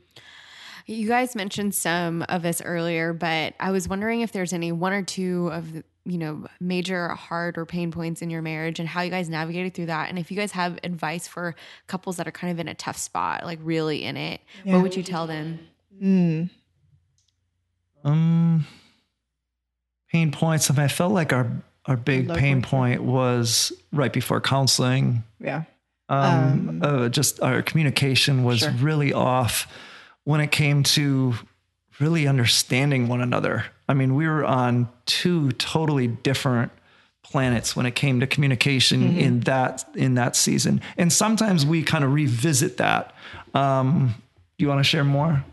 You guys mentioned some of this earlier, but I was wondering if there's any one or two of the, you know major hard or pain points in your marriage and how you guys navigated through that, and if you guys have advice for couples that are kind of in a tough spot, like really in it, yeah. what would you tell them? Mm. Um, pain points. I mean, I felt like our our big pain point was right before counseling. Yeah. Um, um uh, just our communication was sure. really off when it came to really understanding one another. I mean, we were on two totally different planets when it came to communication mm-hmm. in that in that season. And sometimes we kind of revisit that. Um, Do you want to share more?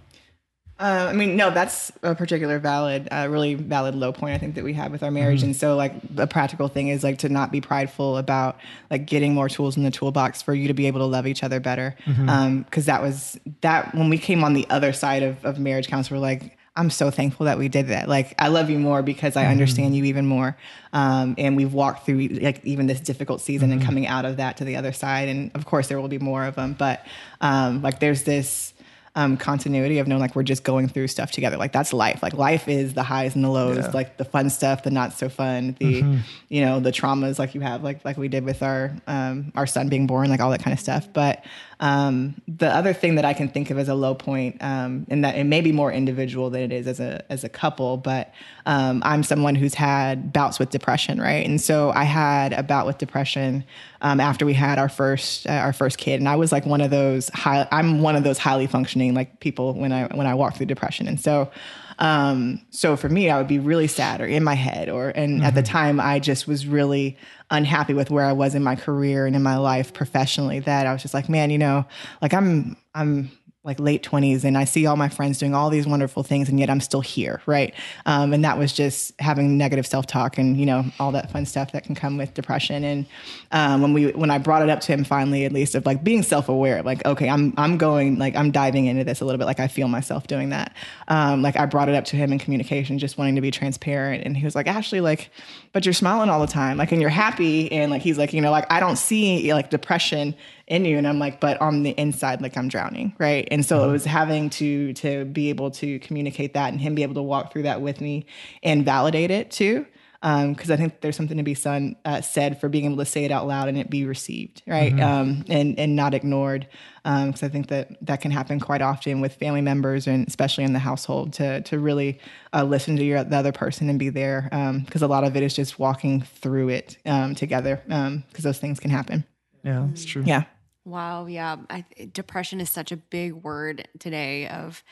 Uh, I mean, no, that's a particular valid, uh, really valid low point I think that we have with our marriage. Mm-hmm. And so, like, the practical thing is like to not be prideful about like getting more tools in the toolbox for you to be able to love each other better. Because Mm-hmm. um, that was that when we came on the other side of, of marriage counseling, we're like, I'm so thankful that we did that. Like, I love you more because I understand you even more. Um, and we've walked through like even this difficult season and coming out of that to the other side. And of course, there will be more of them. But um, like, there's this um, continuity of knowing like we're just going through stuff together. Like that's life. Like life is the highs and the lows, Yeah. like the fun stuff, the not so fun, the you know the traumas like you have like like we did with our um, our son being born, like all that kind of stuff. But um, the other thing that I can think of as a low point, um, and that it may be more individual than it is as a as a couple, but um, I'm someone who's had bouts with depression, right? And so I had a bout with depression um, after we had our first uh, our first kid, and I was like one of those high. I'm one of those highly functioning like people when I when I walk through depression, and so. Um, so for me, I would be really sad or in my head, or and at the time, I just was really unhappy with where I was in my career and in my life professionally. That I was just like, man, you know, like I'm I'm like late 20s and I see all my friends doing all these wonderful things and yet I'm still here, right? Um, and that was just having negative self-talk and you know all that fun stuff that can come with depression. And um, when we when I brought it up to him finally, at least of like being self-aware, like okay, I'm I'm going like I'm diving into this a little bit, like I feel myself doing that. Um, like I brought it up to him in communication, just wanting to be transparent, and he was like, Ashley, like, but you're smiling all the time, like, and you're happy, and like he's like, you know, like I don't see like depression in you and i'm like but on the inside like i'm drowning right and so it was having to to be able to communicate that and him be able to walk through that with me and validate it too because I think there's something to be son, uh, said for being able to say it out loud and it be received, right, um, and and not ignored. Because I think that that can happen quite often with family members and especially in the household to to really uh, listen to your the other person and be there. Because a lot of it is just walking through it um, together. Because those things can happen. Yeah, it's true. Yeah. Wow, yeah. I, depression is such a big word today of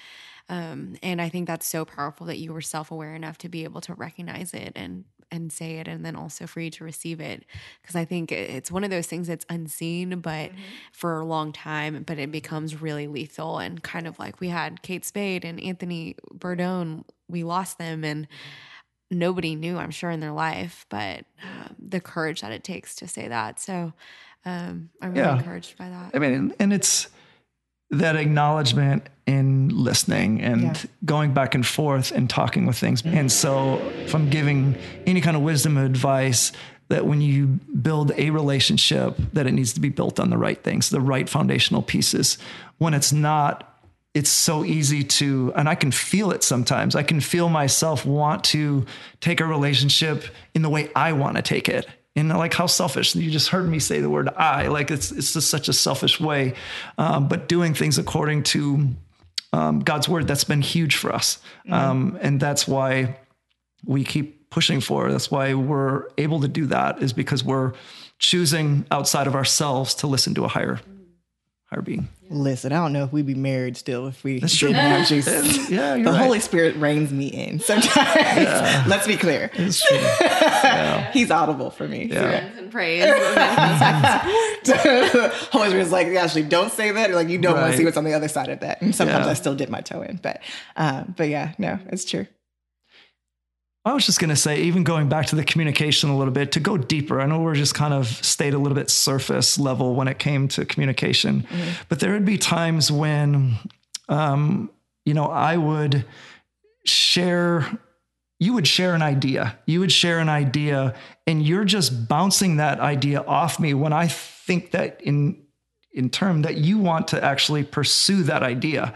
um and I think that's so powerful that you were self-aware enough to be able to recognize it and and say it and then also for you to receive it. Because I think it's one of those things that's unseen but for a long time but it becomes really lethal and kind of like we had Kate Spade and Anthony Bourdain we lost them and nobody knew I'm sure in their life but um, the courage that it takes to say that. So um, I'm really Yeah. encouraged by that. I mean, and it's that acknowledgement in listening and Yeah. going back and forth and talking with things. And so, if I'm giving any kind of wisdom or advice, that when you build a relationship, that it needs to be built on the right things, the right foundational pieces. When it's not, it's so easy to, and I can feel it sometimes. I can feel myself want to take a relationship in the way I want to take it. And like how selfish you just heard me say the word I, like it's it's just such a selfish way. Um, but doing things according to um, God's word, that's been huge for us. Um, and that's why we keep pushing for. That's why we're able to do that is because we're choosing outside of ourselves to listen to a higher higher being. Listen, I don't know if we'd be married still if we That's true. didn't have Jesus. Yeah, you're the right. Holy Spirit reigns me in sometimes. (laughs) Let's be clear. It's true. (laughs) He's audible for me. So, and praise. (laughs) Holy Spirit's like, actually, don't say that. Like, you don't want to see what's on the other side of that. And sometimes Yeah. I still dip my toe in, but, uh, but yeah, no, it's true. I was just going to say, even going back to the communication a little bit, to go deeper. I know we're just kind of stayed a little bit surface level when it came to communication, but there would be times when, um, you know, I would share, you would share an idea, you would share an idea, and you're just bouncing that idea off me when I think that in in term that you want to actually pursue that idea.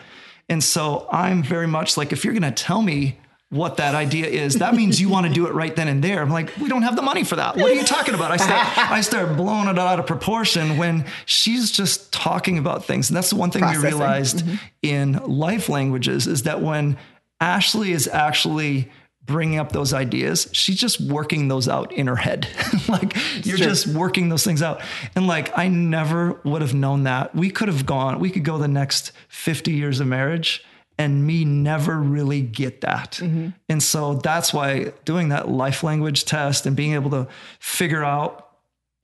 And so I'm very much like, if you're going to tell me what that idea is, that means you want to do it right then and there. I'm like, we don't have the money for that. What are you talking about? I start, I start blowing it out of proportion when she's just talking about things. And that's the one thing Processing. we realized mm-hmm. in life languages is that when Ashley is actually bringing up those ideas, she's just working those out in her head. (laughs) like you're true. just working those things out. And like, I never would have known that. We could have gone, we could go the next 50 years of marriage and me never really get that. And so that's why doing that life language test and being able to figure out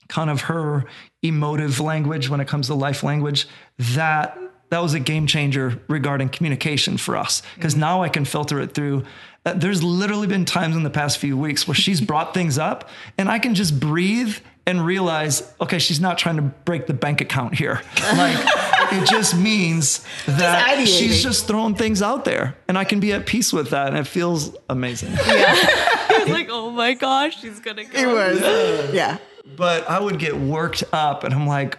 kind of her emotive language when it comes to life language, that that was a game changer regarding communication for us because now I can filter it through. Uh, there's literally been times in the past few weeks where she's (laughs) brought things up and I can just breathe and realize, okay, she's not trying to break the bank account here. (laughs) Like it just means that ideating. she's just throwing things out there and I can be at peace with that and it feels amazing. I was (laughs) like, oh my gosh, she's gonna go. It was. Yeah. but I would get worked up and I'm like,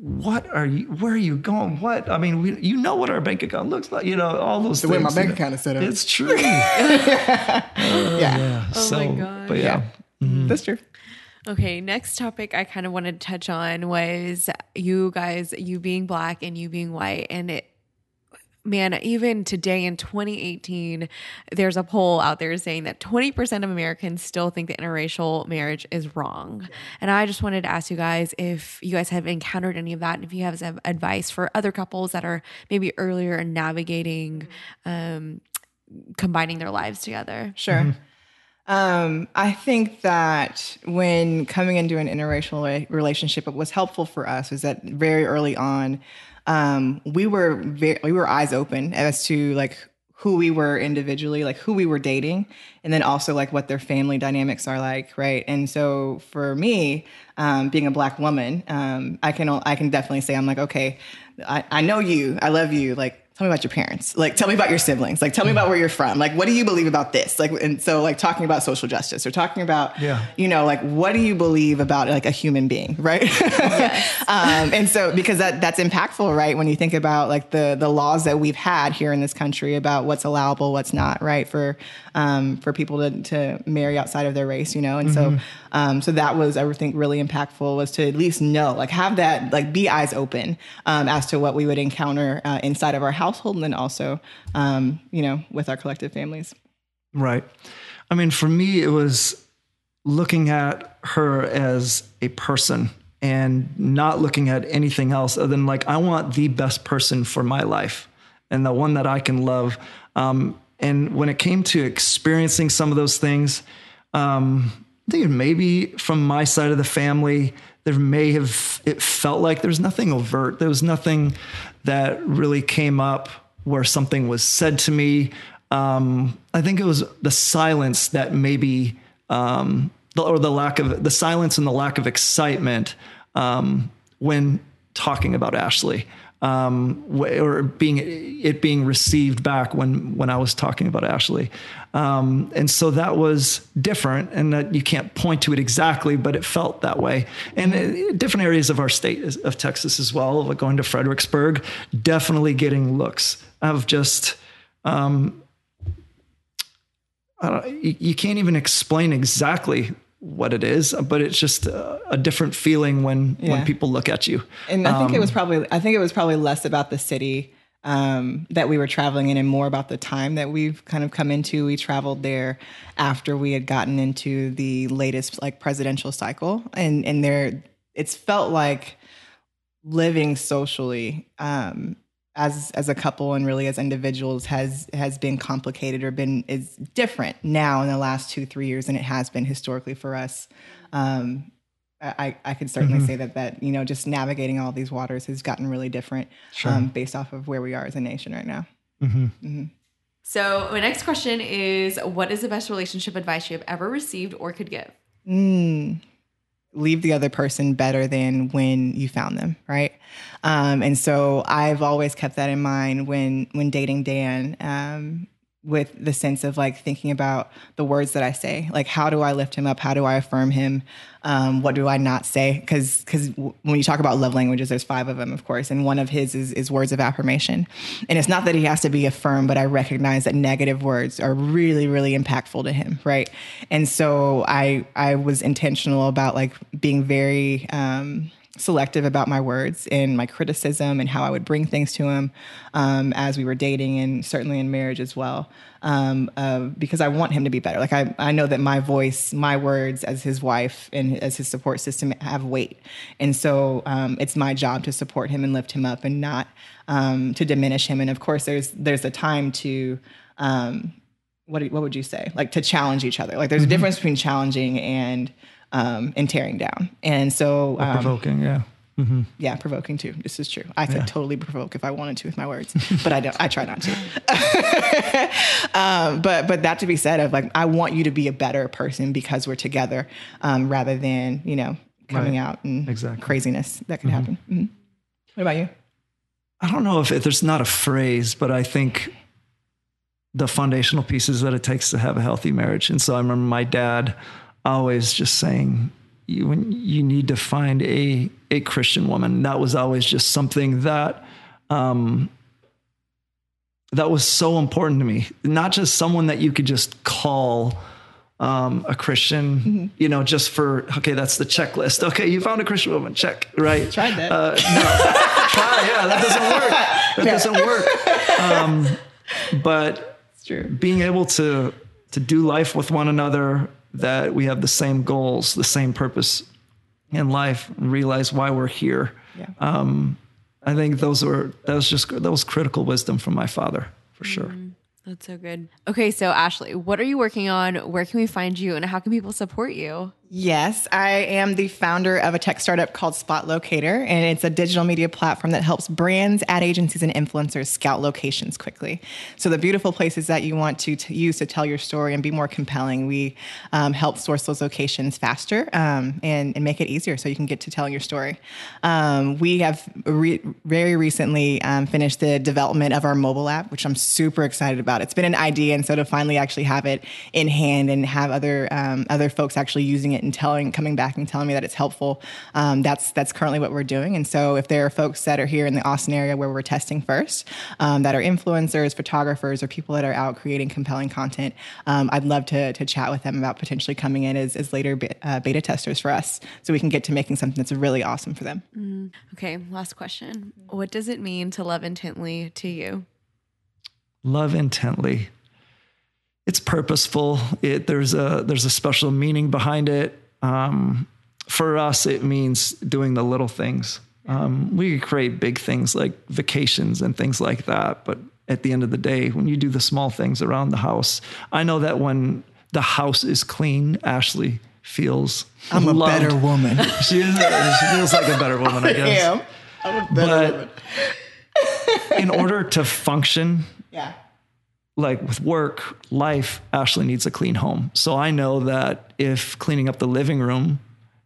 what are you, where are you going? What? I mean, we, you know what our bank account looks like, you know, all those things. The things. way my bank account is set up. It's (laughs) true. Yeah. Oh so, my gosh. but yeah. That's true. Okay, next topic I kind of wanted to touch on was you guys, you being black and you being white. And it, man, even today in 2018, there's a poll out there saying that 20% of Americans still think that interracial marriage is wrong. And I just wanted to ask you guys if you guys have encountered any of that and if you have some advice for other couples that are maybe earlier in navigating, um, combining their lives together. Sure. Um, I think that when coming into an interracial relationship, what was helpful for us is that very early on, um, we were very, we were eyes open as to like who we were individually, like who we were dating, and then also like what their family dynamics are like, right? And so for me, um, being a black woman, um, I can I can definitely say I'm like, okay, I, I know you, I love you, like tell me about your parents. Like tell me about your siblings. Like tell me about where you're from. Like what do you believe about this? Like and so like talking about social justice or talking about Yeah. you know like what do you believe about like a human being right? (laughs) Um, and so because that that's impactful right? When you think about like the the laws that we've had here in this country about what's allowable what's not right? For um, for people to, to marry outside of their race you know? And so um, so that was I think really impactful was to at least know like have that like be eyes open um, as to what we would encounter uh, inside of our household and then also um, you know with our collective families Right. I mean, for me, it was looking at her as a person and not looking at anything else other than like, I want the best person for my life and the one that I can love. Um, and when it came to experiencing some of those things, um, I think maybe from my side of the family, there may have, it felt like there was nothing overt. There was nothing that really came up where something was said to me. Um, I think it was the silence that maybe, um, the, or the lack of the silence and the lack of excitement um, when talking about Ashley, um, or being it being received back when when I was talking about Ashley, um, and so that was different, and that you can't point to it exactly, but it felt that way. And uh, different areas of our state of Texas as well, like going to Fredericksburg, definitely getting looks of just. Um, you, you can't even explain exactly what it is, but it's just a, a different feeling when Yeah. when people look at you. And I think it was probably I think it was probably less about the city um, that we were traveling in and more about the time that we've kind of come into. We traveled there after we had gotten into the latest like presidential cycle, and and there it's felt like living socially um, as as a couple and really as individuals has has been complicated or been is different now in the last two three years than it has been historically for us. Um, I, I could certainly say that that you know just navigating all these waters has gotten really different um, based off of where we are as a nation right now. So, my next question is What is the best relationship advice you have ever received or could give? Mm, leave the other person better than when you found them, right? Um, and so I've always kept that in mind when when dating Dan. Um, with the sense of like thinking about the words that I say, like how do I lift him up? How do I affirm him? Um, what do I not say? Because because when you talk about love languages, there's five of them, of course, and one of his is, is words of affirmation. And it's not that he has to be affirmed, but I recognize that negative words are really really impactful to him, right? And so I I was intentional about like being very. Um, selective about my words and my criticism and how I would bring things to him um, as we were dating and certainly in marriage as well. Um, uh, because I want him to be better. Like I, I know that my voice, my words as his wife and as his support system have weight. And so um, it's my job to support him and lift him up and not um, to diminish him. And of course there's, there's a time to, um, what, what would you say? Like to challenge each other. Like there's a difference between challenging and, um, and tearing down. And so, um, Provoking, yeah. Yeah, provoking too. This is true. I could totally provoke if I wanted to with my words, but I don't. I try not to. (laughs) um, but but that to be said, of like, I want you to be a better person because we're together, um, rather than you know coming Right. out and Exactly. craziness that could happen. Mhm. What about you? I don't know if it, there's not a phrase, but I think the foundational pieces that it takes to have a healthy marriage. And so I remember my dad always just saying, you, when you need to find a, a Christian woman. That was always just something that, um, that was so important to me. Not just someone that you could just call, um, a Christian, you know, just for, okay, that's the checklist. (laughs) Okay. You found a Christian woman. Check. Right. (laughs) Tried that. Uh, no, (laughs) try. Yeah, that doesn't work. That doesn't work. Um, but It's true. being able to to do life with one another, that we have the same goals, the same purpose in life, and realize why we're here. Yeah. Um, I think those were that was just that was critical wisdom from my father for sure. That's so good. Okay, so Ashley, what are you working on? Where can we find you and how can people support you? Yes, I am the founder of a tech startup called SpotLoc8r, and it's a digital media platform that helps brands, ad agencies, and influencers scout locations quickly. So, the beautiful places that you want to, to use to tell your story and be more compelling, we um, help source those locations faster um, and, and make it easier so you can get to telling your story. Um, we have re- very recently um, finished the development of our mobile app, which I'm super excited about. It's been an idea, and so to finally actually have it in hand and have other um, other folks actually using it and telling, coming back and telling me that it's helpful, um, that's that's currently what we're doing. And so if there are folks that are here in the Austin area where we're testing first, um, that are influencers, photographers, or people that are out creating compelling content, um, I'd love to to chat with them about potentially coming in as, as later be- uh, beta testers for us, so we can get to making something that's really awesome for them. Okay, last question. What does it mean to love intently to you? love intently it's purposeful it there's a there's a special meaning behind it um, for us it means doing the little things um, we could create big things like vacations and things like that but at the end of the day when you do the small things around the house i know that when the house is clean ashley feels I'm a better woman. (laughs) she, is, she feels like a better woman i (laughs) guess am. I'm a better woman. (laughs) in order to function Yeah. Like with work, life, Ashley needs a clean home. So I know that if cleaning up the living room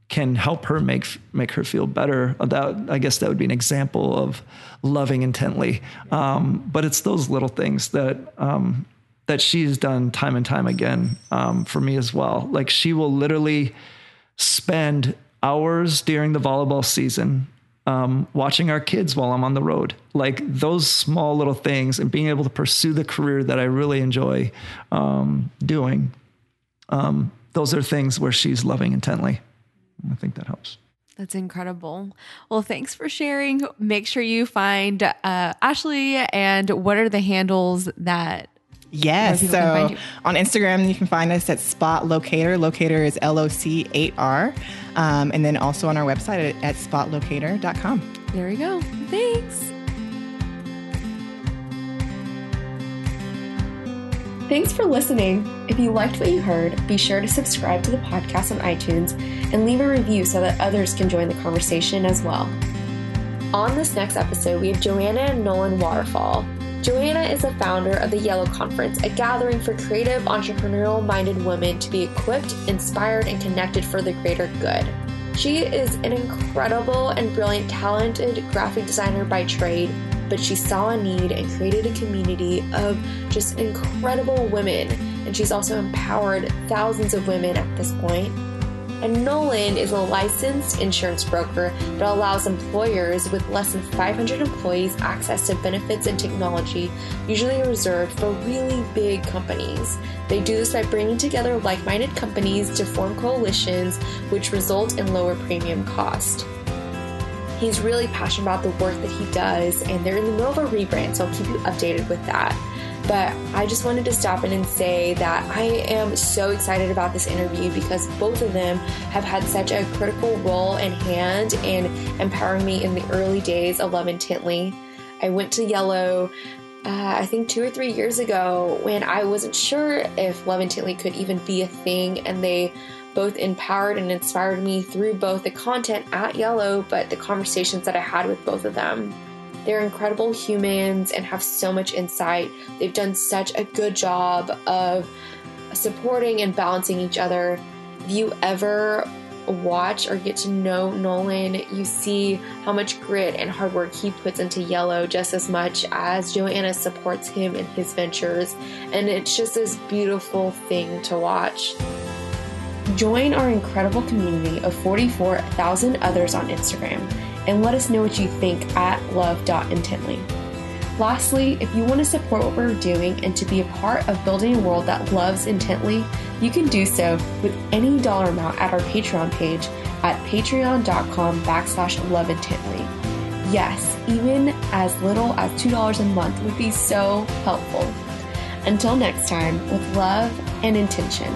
can help her make make her feel better, that I guess that would be an example of loving intently. Um, but it's those little things that um, that she's done time and time again um, for me as well. Like she will literally spend hours during the volleyball season um, watching our kids while I'm on the road. Like those small little things and being able to pursue the career that I really enjoy um, doing. Um, those are things where she's loving intently. I think that helps. That's incredible. Well, thanks for sharing. Make sure you find uh, Ashley and what are the handles that Yes. people can find So on Instagram, you can find us at SpotLoc8r. Locator is L O C 8 R. Um, and then also on our website at, at spotloc8r.com. there we go. Thanks. Thanks for listening. If you liked what you heard, be sure to subscribe to the podcast on iTunes and leave a review so that others can join the conversation as well. On this next episode, we have Joanna and Nolan Waterfall. Joanna is the founder of the Yellow Conference, a gathering for creative, entrepreneurial minded women to be equipped, inspired, and connected for the greater good. She is an incredible and brilliant, talented graphic designer by trade, but she saw a need and created a community of just incredible women. And she's also empowered thousands of women at this point. And Nolan is a licensed insurance broker that allows employers with less than 500 employees access to benefits and technology, usually reserved for really big companies. They do this by bringing together like minded companies to form coalitions, which result in lower premium cost. He's really passionate about the work that he does, and they're in the middle of a rebrand, so I'll keep you updated with that. But I just wanted to stop in and say that I am so excited about this interview because both of them have had such a critical role and hand in empowering me in the early days of Love Intently. I went to Yellow, uh, I think two or three years ago when I wasn't sure if Love Intently could even be a thing, and they both empowered and inspired me through both the content at Yellow, but the conversations that I had with both of them. They're incredible humans and have so much insight. They've done such a good job of supporting and balancing each other. If you ever watch or get to know Nolan, you see how much grit and hard work he puts into Yellow just as much as Joanna supports him in his ventures. And it's just this beautiful thing to watch. Join our incredible community of 44,000 others on Instagram and let us know what you think at love.intently. Lastly, if you want to support what we're doing and to be a part of building a world that loves intently, you can do so with any dollar amount at our Patreon page at patreon.com backslash loveintently. Yes, even as little as $2 a month would be so helpful. Until next time, with love and intention.